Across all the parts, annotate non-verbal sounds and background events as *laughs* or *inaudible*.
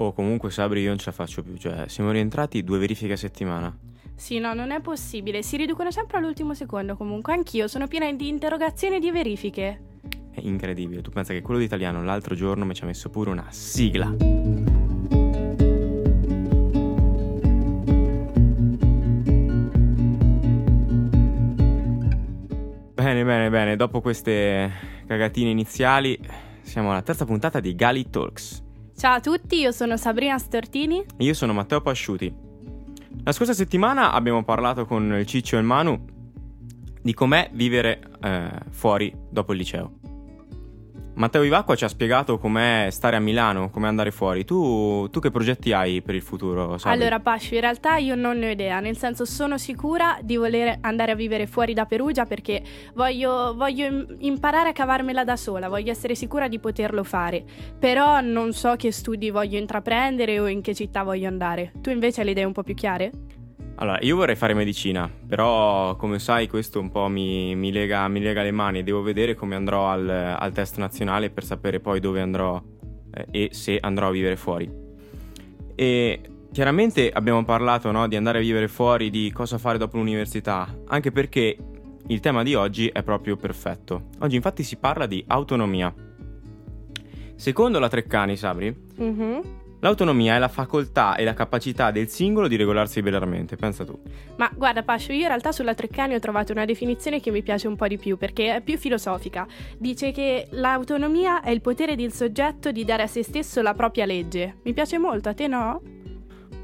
O comunque Sabri io non ce la faccio più, cioè siamo rientrati due verifiche a settimana. Sì, no, non è possibile. Si riducono sempre all'ultimo secondo comunque. Anch'io sono piena di interrogazioni e di verifiche. È incredibile. Tu pensa che quello di italiano l'altro giorno mi ci ha messo pure una sigla. Bene, bene, bene. Dopo queste cagatine iniziali, siamo alla terza puntata di Gali Talks. Ciao a tutti, io sono Sabrina Stortini. E io sono Matteo Pasciuti. La scorsa settimana abbiamo parlato con Ciccio e Manu di com'è vivere eh, fuori dopo il liceo. Matteo Ivacqua ci ha spiegato com'è stare a Milano, com'è andare fuori. Tu, tu che progetti hai per il futuro? Sabi? Allora, Pascio, in realtà io non ne ho idea, nel senso sono sicura di voler andare a vivere fuori da Perugia perché voglio, voglio imparare a cavarmela da sola, voglio essere sicura di poterlo fare, però non so che studi voglio intraprendere o in che città voglio andare. Tu invece hai le idee un po' più chiare? Allora, io vorrei fare medicina, però come sai questo un po' mi, mi, lega, mi lega, le mani, devo vedere come andrò al, al, test nazionale per sapere poi dove andrò eh, e se andrò a vivere fuori. E chiaramente abbiamo parlato no, di andare a vivere fuori, di cosa fare dopo l'università, anche perché il tema di oggi è proprio perfetto. Oggi infatti si parla di autonomia. Secondo la Treccani, Sabri, mm-hmm L'autonomia è la facoltà e la capacità del singolo di regolarsi velocemente, pensa tu. Ma guarda Pascio, io in realtà sulla Treccani ho trovato una definizione che mi piace un po' di più perché è più filosofica. Dice che l'autonomia è il potere del soggetto di dare a se stesso la propria legge. Mi piace molto, a te no?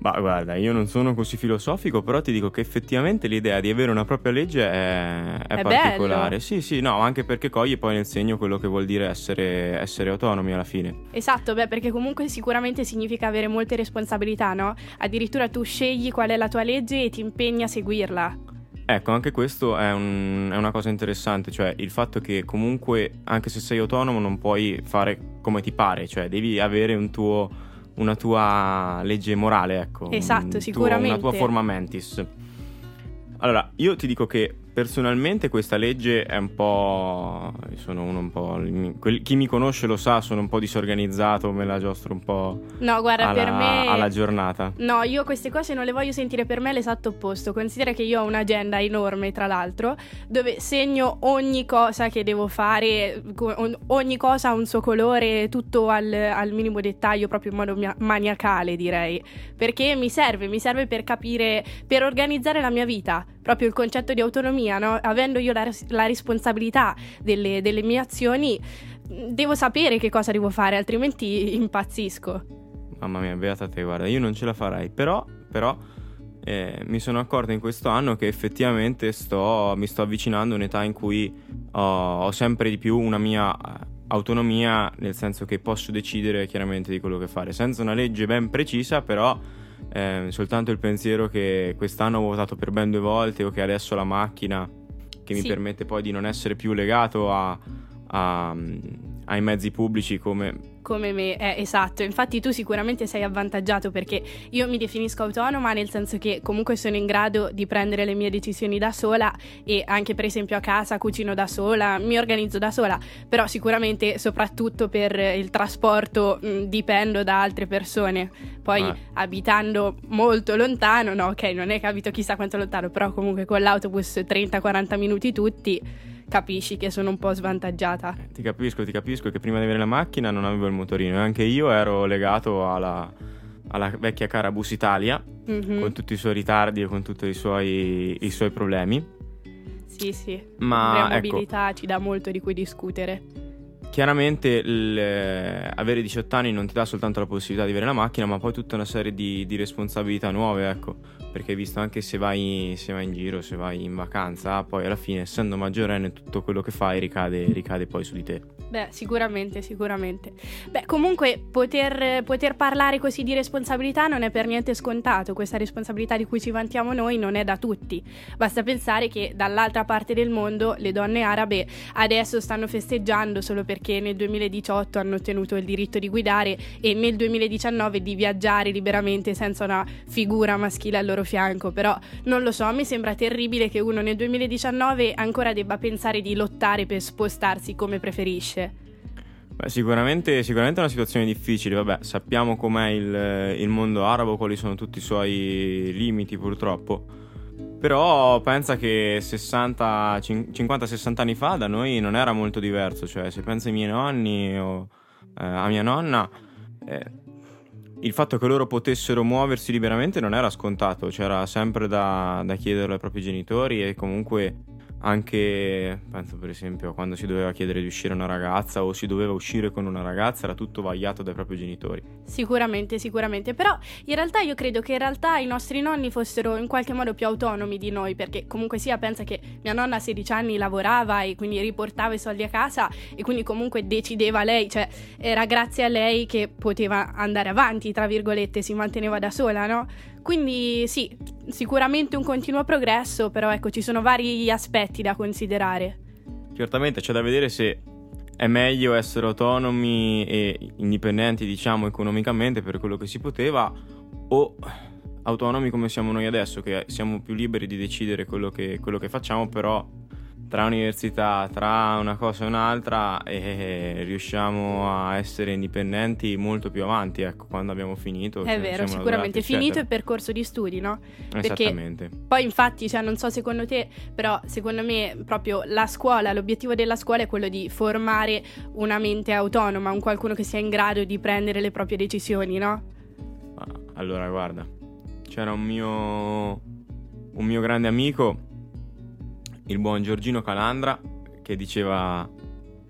Ma guarda, io non sono così filosofico, però ti dico che effettivamente l'idea di avere una propria legge è, è, è particolare. Bello. Sì, sì, no, anche perché coglie poi nel segno quello che vuol dire essere, essere autonomi alla fine. Esatto, beh, perché comunque sicuramente significa avere molte responsabilità, no? Addirittura tu scegli qual è la tua legge e ti impegni a seguirla. Ecco, anche questo è, un, è, una cosa interessante, cioè il fatto che comunque, anche se sei autonomo, non puoi fare come ti pare, cioè devi avere un tuo una tua legge morale, ecco. Esatto, sicuramente. Tuo, una tua forma mentis. Allora, io ti dico che personalmente questa legge è un po'. Sono uno un po'. Chi mi conosce lo sa, sono un po' disorganizzato, me la giostro un po'. No, guarda, alla, per me. Alla giornata. No, io queste cose non le voglio sentire per me l'esatto opposto. Considera che io ho un'agenda enorme, tra l'altro, dove segno ogni cosa che devo fare, ogni cosa ha un suo colore, tutto al, al minimo dettaglio, proprio in modo maniacale, direi. Perché mi serve, mi serve per capire, per organizzare la mia vita proprio il concetto di autonomia, no? avendo io la, la responsabilità delle, delle, mie azioni, devo sapere che cosa devo fare, altrimenti impazzisco. Mamma mia, beata te, guarda, io non ce la farei, però, però eh, mi sono accorto in questo anno che effettivamente sto, mi sto avvicinando a un'età in cui ho, ho sempre di più una mia eh, autonomia, nel senso che posso decidere chiaramente di quello che fare, senza una legge ben precisa, però eh, soltanto il pensiero che quest'anno ho votato per ben due volte o che adesso la macchina che sì. mi permette poi di non essere più legato a, a, ai mezzi pubblici come come me, eh, esatto, infatti tu sicuramente sei avvantaggiato perché io mi definisco autonoma nel senso che comunque sono in grado di prendere le mie decisioni da sola e anche per esempio a casa cucino da sola, mi organizzo da sola, però sicuramente soprattutto per il trasporto mh, mm, dipendo da altre persone, poi ah. abitando molto lontano, no ok non è che abito chissà quanto lontano, però comunque con l'autobus 30-40 minuti tutti capisci che sono un po' svantaggiata. Eh, ti capisco, ti capisco che prima di avere la macchina non avevo il motorino e anche io ero legato alla, alla vecchia cara Bus Italia mm-hmm. con tutti i suoi ritardi e con tutti i suoi, i suoi problemi. Sì, sì. Ma la ecco, mobilità ci dà molto di cui discutere. Chiaramente il, eh, avere 18 anni non ti dà soltanto la possibilità di avere la macchina, ma poi tutta una serie di, di responsabilità nuove, ecco perché visto anche se vai, se vai, in giro, se vai in vacanza, poi alla fine essendo maggiorenne tutto quello che fai ricade, ricade poi su di te. Beh, sicuramente, sicuramente. Beh, comunque poter, poter, parlare così di responsabilità non è per niente scontato, questa responsabilità di cui ci vantiamo noi non è da tutti. Basta pensare che dall'altra parte del mondo le donne arabe adesso stanno festeggiando solo perché nel 2018 hanno ottenuto il diritto di guidare e nel 2019 di viaggiare liberamente senza una figura maschile al loro fianco, però non lo so, mi sembra terribile che uno nel 2019 ancora debba pensare di lottare per spostarsi come preferisce. Beh, sicuramente, sicuramente, è una situazione difficile, vabbè, sappiamo com'è il, il mondo arabo, quali sono tutti i suoi limiti purtroppo. Però pensa che 50-60 anni fa da noi non era molto diverso, cioè se pensi ai miei nonni o eh, a mia nonna, eh, il fatto che loro potessero muoversi liberamente non era scontato, c'era sempre da, da chiederlo ai propri genitori e comunque anche, penso per esempio, quando si doveva chiedere di uscire una ragazza o si doveva uscire con una ragazza, era tutto vagliato dai propri genitori. Sicuramente, sicuramente, però in realtà io credo che in realtà i nostri nonni fossero in qualche modo più autonomi di noi, perché comunque sia pensa che mia nonna a 16 anni lavorava e quindi riportava i soldi a casa e quindi comunque decideva lei, cioè era grazie a lei che poteva andare avanti, tra virgolette, si manteneva da sola, no? Quindi sì, sicuramente un continuo progresso, però ecco ci sono vari aspetti da considerare. Certamente c'è da vedere se è meglio essere autonomi e indipendenti, diciamo, economicamente per quello che si poteva o autonomi come siamo noi adesso, che siamo più liberi di decidere quello che, quello che facciamo, però tra università, tra una cosa e un'altra e riusciamo a essere indipendenti molto più avanti, ecco, quando abbiamo finito. È vero, sicuramente finito il percorso di studi, no? Esattamente. Perché poi infatti, cioè, non so secondo te, però secondo me proprio la scuola, l'obiettivo della scuola è quello di formare una mente autonoma, un qualcuno che sia in grado di prendere le proprie decisioni, no? Allora, guarda, c'era un mio, un mio grande amico il buon Giorgino Calandra che diceva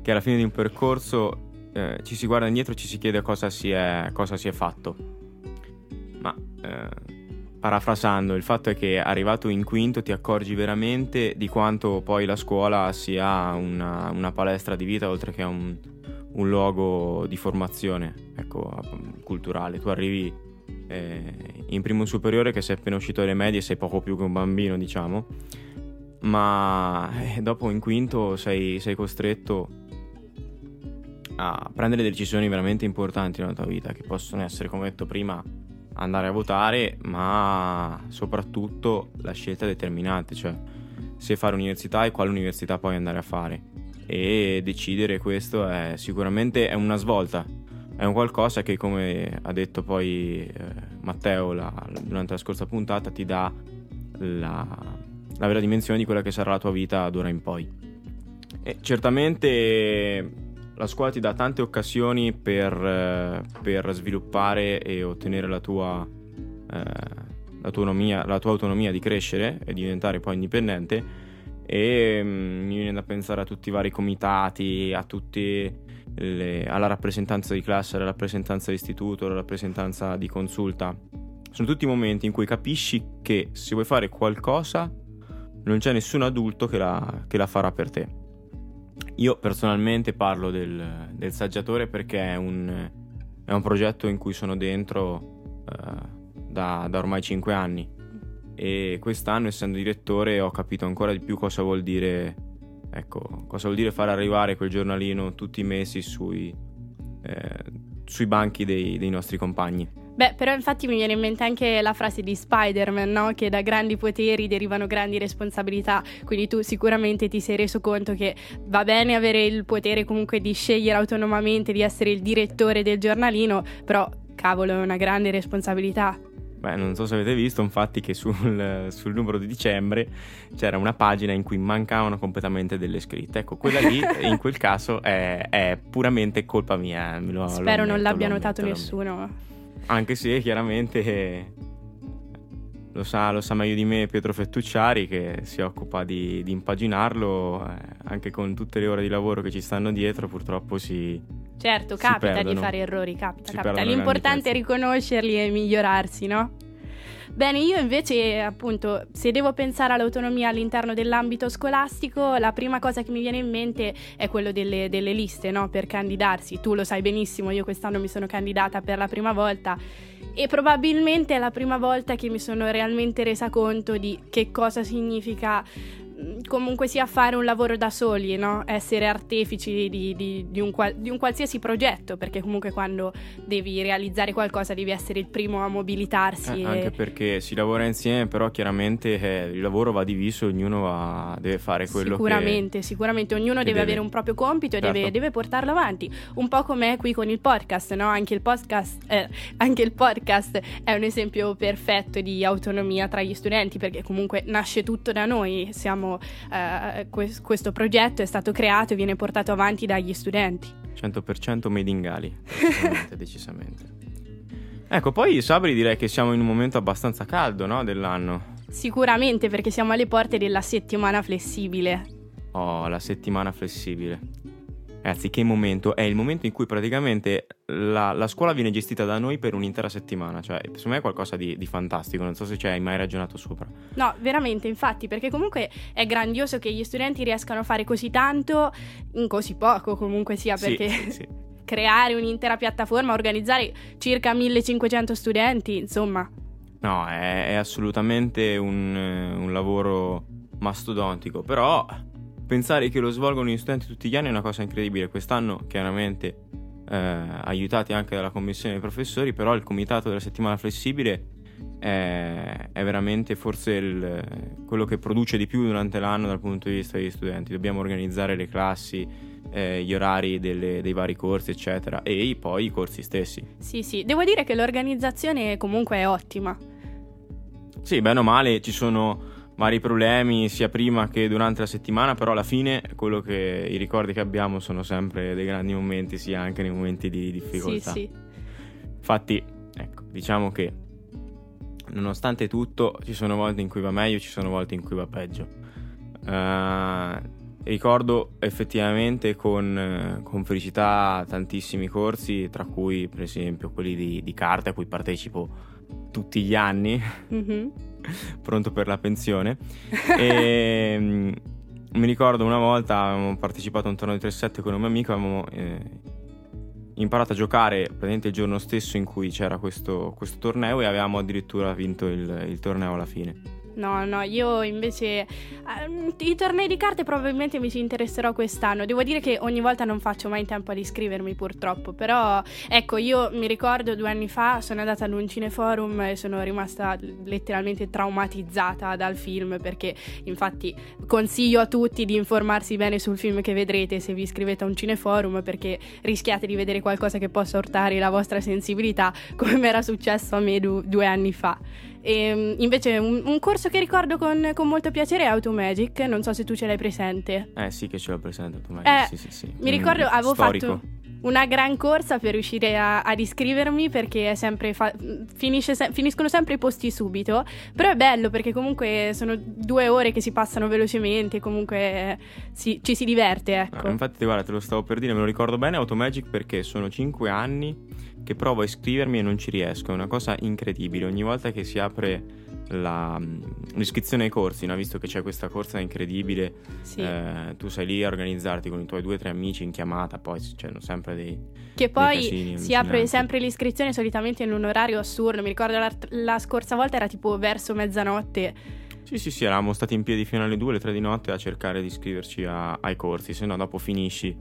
che alla fine di un percorso eh, ci si guarda indietro e ci si chiede cosa si è, cosa si è fatto. Ma eh, parafrasando, il fatto è che arrivato in quinto ti accorgi veramente di quanto poi la scuola sia una, una palestra di vita oltre che un, un luogo di formazione ecco, culturale. Tu arrivi eh, in primo superiore che sei appena uscito dalle medie, sei poco più che un bambino, diciamo ma eh, dopo in quinto sei, sei, costretto a prendere decisioni veramente importanti nella tua vita, che possono essere, come detto prima, andare a votare, ma soprattutto la scelta determinante, cioè se fare università e quale università poi andare a fare. E decidere questo è sicuramente è una svolta, è un qualcosa che come ha detto poi eh, Matteo la, durante la scorsa puntata ti dà la, la vera dimensione di quella che sarà la tua vita d'ora in poi. E certamente la scuola ti dà tante occasioni per, eh, per sviluppare e ottenere la tua, eh, autonomia, la tua autonomia di crescere e diventare poi indipendente e mm, mi viene da pensare a tutti i vari comitati, a tutti le, alla rappresentanza di classe, alla rappresentanza di istituto, alla rappresentanza di consulta. Sono tutti momenti in cui capisci che se vuoi fare qualcosa non c'è nessun adulto che la, che la farà per te. Io personalmente parlo del, del saggiatore perché è un, è un, progetto in cui sono dentro uh, da, da, ormai 5 anni e quest'anno essendo direttore ho capito ancora di più cosa vuol dire, ecco, cosa vuol dire far arrivare quel giornalino tutti i mesi sui, eh, sui banchi dei, dei nostri compagni. Beh, però infatti mi viene in mente anche la frase di Spider-Man, no? Che da grandi poteri derivano grandi responsabilità, quindi tu sicuramente ti sei reso conto che va bene avere il potere comunque di scegliere autonomamente di essere il direttore del giornalino, però cavolo è una grande responsabilità. Beh, non so se avete visto, infatti, che sul, sul, numero di dicembre c'era una pagina in cui mancavano completamente delle scritte. Ecco, quella lì, *laughs* in quel caso, è, è puramente colpa mia. Lo, Spero lo non l'abbia notato nessuno. Anche se chiaramente lo sa, lo sa, meglio di me Pietro Fettucciari che si occupa di, di impaginarlo, eh, anche con tutte le ore di lavoro che ci stanno dietro purtroppo si... Certo, si capita perdono. di fare errori, capita, capita. L'importante è riconoscerli e migliorarsi, no? Bene, io invece, appunto, se devo pensare all'autonomia all'interno dell'ambito scolastico, la prima cosa che mi viene in mente è quello delle, delle liste, no? Per candidarsi. Tu lo sai benissimo, io quest'anno mi sono candidata per la prima volta e probabilmente è la prima volta che mi sono realmente resa conto di che cosa significa comunque sia fare un lavoro da soli, no? essere artefici di, di, di, un qual- di, un qualsiasi progetto, perché comunque quando devi realizzare qualcosa devi essere il primo a mobilitarsi. Eh, e... Anche perché si lavora insieme, però chiaramente eh, il lavoro va diviso, ognuno va, deve fare quello sicuramente, che... Sicuramente, ognuno deve, deve, avere un proprio compito certo. e deve, deve, portarlo avanti, un po' come qui con il podcast, no? anche, il podcast eh, anche il podcast è un esempio perfetto di autonomia tra gli studenti, perché comunque nasce tutto da noi, siamo eh, questo progetto è stato creato e viene portato avanti dagli studenti. 100% made in Gali, *laughs* decisamente, decisamente. Ecco, poi Sabri direi che siamo in un momento abbastanza caldo, no, dell'anno. Sicuramente perché siamo alle porte della settimana flessibile. Oh, la settimana flessibile. Ragazzi, che momento? È il momento in cui praticamente la, la, scuola viene gestita da noi per un'intera settimana. Cioè, secondo me è qualcosa di, di, fantastico. Non so se ci hai mai ragionato sopra. No, veramente, infatti, perché comunque è grandioso che gli studenti riescano a fare così tanto in così poco, comunque sia, perché. Sì, sì. *laughs* creare un'intera piattaforma, organizzare circa 1500 studenti, insomma. No, è, è assolutamente un, un lavoro mastodontico, però pensare che lo svolgono gli studenti tutti gli anni è una cosa incredibile. Quest'anno, chiaramente, eh, aiutati anche dalla commissione dei professori, però il comitato della settimana flessibile è, è veramente forse il, quello che produce di più durante l'anno dal punto di vista degli studenti. Dobbiamo organizzare le classi, eh, gli orari delle, dei vari corsi, eccetera, e poi i corsi stessi. Sì, sì, devo dire che l'organizzazione comunque è ottima. Sì, bene o male ci sono vari problemi sia prima che durante la settimana, però alla fine quello che i ricordi che abbiamo sono sempre dei grandi momenti, sia anche nei momenti di difficoltà. Sì, sì. Infatti, ecco, diciamo che nonostante tutto ci sono volte in cui va meglio, ci sono volte in cui va peggio. Uh, ricordo effettivamente con, con, felicità tantissimi corsi, tra cui per esempio quelli di, di carta a cui partecipo tutti gli anni. Mm-hmm *laughs* pronto per la pensione. e mm, mi ricordo una volta avevamo partecipato a un torneo di 3-7 con un mio amico, avevamo eh, imparato a giocare praticamente il giorno stesso in cui c'era questo, questo torneo e avevamo addirittura vinto il, il torneo alla fine. No, no, io invece uh, i tornei di carte probabilmente mi ci interesserò quest'anno. Devo dire che ogni volta non faccio mai in tempo ad iscrivermi purtroppo, però ecco, io mi ricordo due anni fa sono andata ad un cineforum e sono rimasta letteralmente traumatizzata dal film perché infatti consiglio a tutti di informarsi bene sul film che vedrete se vi iscrivete a un cineforum perché rischiate di vedere qualcosa che possa urtare la vostra sensibilità come era successo a me du- due anni fa. E, ehm, invece un, un, corso che ricordo con, con, molto piacere è Automagic, non so se tu ce l'hai presente. Eh sì che ce l'ho presente Automagic, eh, sì sì sì. Mi ricordo, avevo storico. fatto una gran corsa per riuscire a, ad iscrivermi perché fa- se- finiscono sempre i posti subito, però è bello perché comunque sono due ore che si passano velocemente, comunque eh, si, ci si diverte, ecco. Ah, infatti guarda, te lo stavo per dire, me lo ricordo bene Automagic perché sono cinque anni che provo a iscrivermi e non ci riesco, è una cosa incredibile. Ogni volta che si apre la, l'iscrizione ai corsi, no? visto che c'è questa corsa incredibile, sì. eh, tu sei lì a organizzarti con i tuoi due o tre amici in chiamata, poi c'erano sempre dei... Che poi si apre sempre l'iscrizione solitamente in un orario assurdo, mi ricordo la, la scorsa volta era tipo verso mezzanotte. Sì, sì, sì, eravamo stati in piedi fino alle 2, alle 3 di notte a cercare di iscriverci a, ai corsi, se no dopo finisci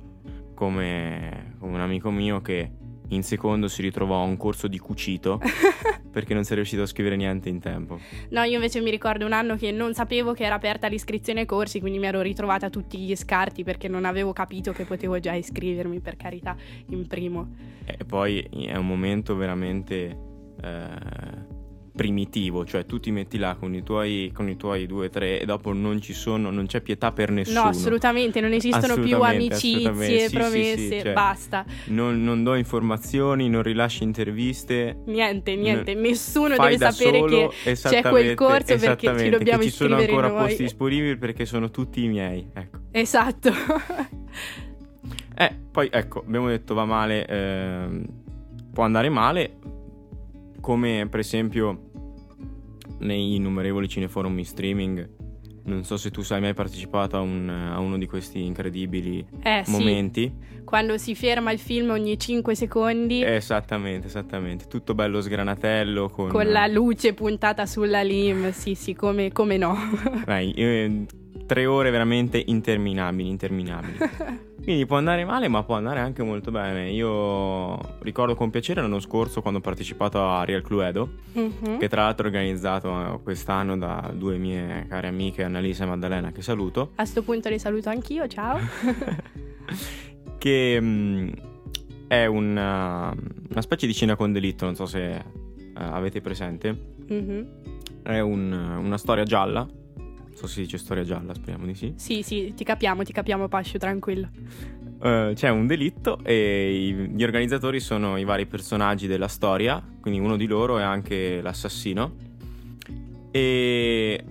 come, come un amico mio che in secondo si ritrovò a un corso di cucito *laughs* perché non si è riuscito a scrivere niente in tempo. No, io invece mi ricordo un anno che non sapevo che era aperta l'iscrizione ai corsi, quindi mi ero ritrovata tutti gli scarti perché non avevo capito che potevo già iscrivermi, per carità, in primo. E poi è un momento veramente... Eh primitivo, cioè tu ti metti là con i tuoi, con i tuoi due o tre e dopo non ci sono, non c'è pietà per nessuno. No, assolutamente, non esistono assolutamente, più amicizie, sì, promesse, sì, sì, cioè, basta. Non, non, do informazioni, non rilascio interviste. Niente, niente, nessuno deve sapere solo, che c'è quel corso perché ci dobbiamo che ci sono ancora noi. posti disponibili perché sono tutti i miei, ecco. Esatto. *laughs* eh, poi ecco, abbiamo detto va male, eh, può andare male, come per esempio nei innumerevoli cineforum in streaming. Non so se tu hai mai partecipato a, un, a uno di questi incredibili eh, momenti. Sì. Quando si ferma il film ogni 5 secondi. Esattamente, esattamente. Tutto bello sgranatello. Con, con la luce puntata sulla lim, sì, sì, come, come no. Beh, io, tre ore veramente interminabili, interminabili. *laughs* Quindi può andare male, ma può andare anche molto bene. Io ricordo con piacere l'anno scorso quando ho partecipato a Real Cluedo, mm-hmm. che tra l'altro è organizzato quest'anno da due mie care amiche, Annalisa e Maddalena, che saluto. A questo punto li saluto anch'io, ciao. *laughs* che mh, mm, è una, una, specie di cena con delitto, non so se uh, avete presente. Mm-hmm. È un, una storia gialla so se si dice storia gialla, speriamo di sì. Sì, sì, ti capiamo, ti capiamo, Pascio, tranquillo. Uh, c'è un delitto e i, gli organizzatori sono i vari personaggi della storia, quindi uno di loro è anche l'assassino. E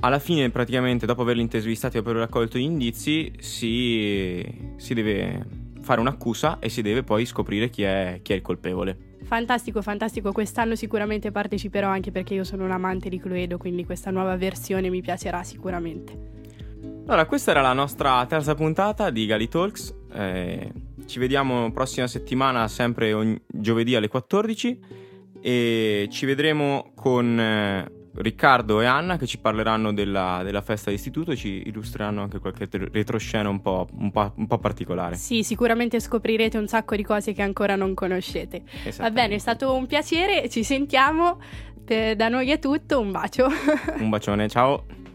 alla fine, praticamente, dopo averli intervistati e aver raccolto gli indizi, si, si deve fare un'accusa e si deve poi scoprire chi è, chi è il colpevole. Fantastico, fantastico. Quest'anno sicuramente parteciperò anche perché io sono un amante di Cluedo, quindi questa nuova versione mi piacerà sicuramente. Allora, questa era la nostra terza puntata di Gali Talks. Eh, ci vediamo prossima settimana, sempre ogni, giovedì alle 14. E ci vedremo con eh, Riccardo e Anna che ci parleranno della, della festa d'istituto e ci illustreranno anche qualche retroscena un po', un, po', un po', particolare. Sì, sicuramente scoprirete un sacco di cose che ancora non conoscete. Va bene, è stato un piacere, ci sentiamo. Da noi è tutto, un bacio. un bacione, ciao.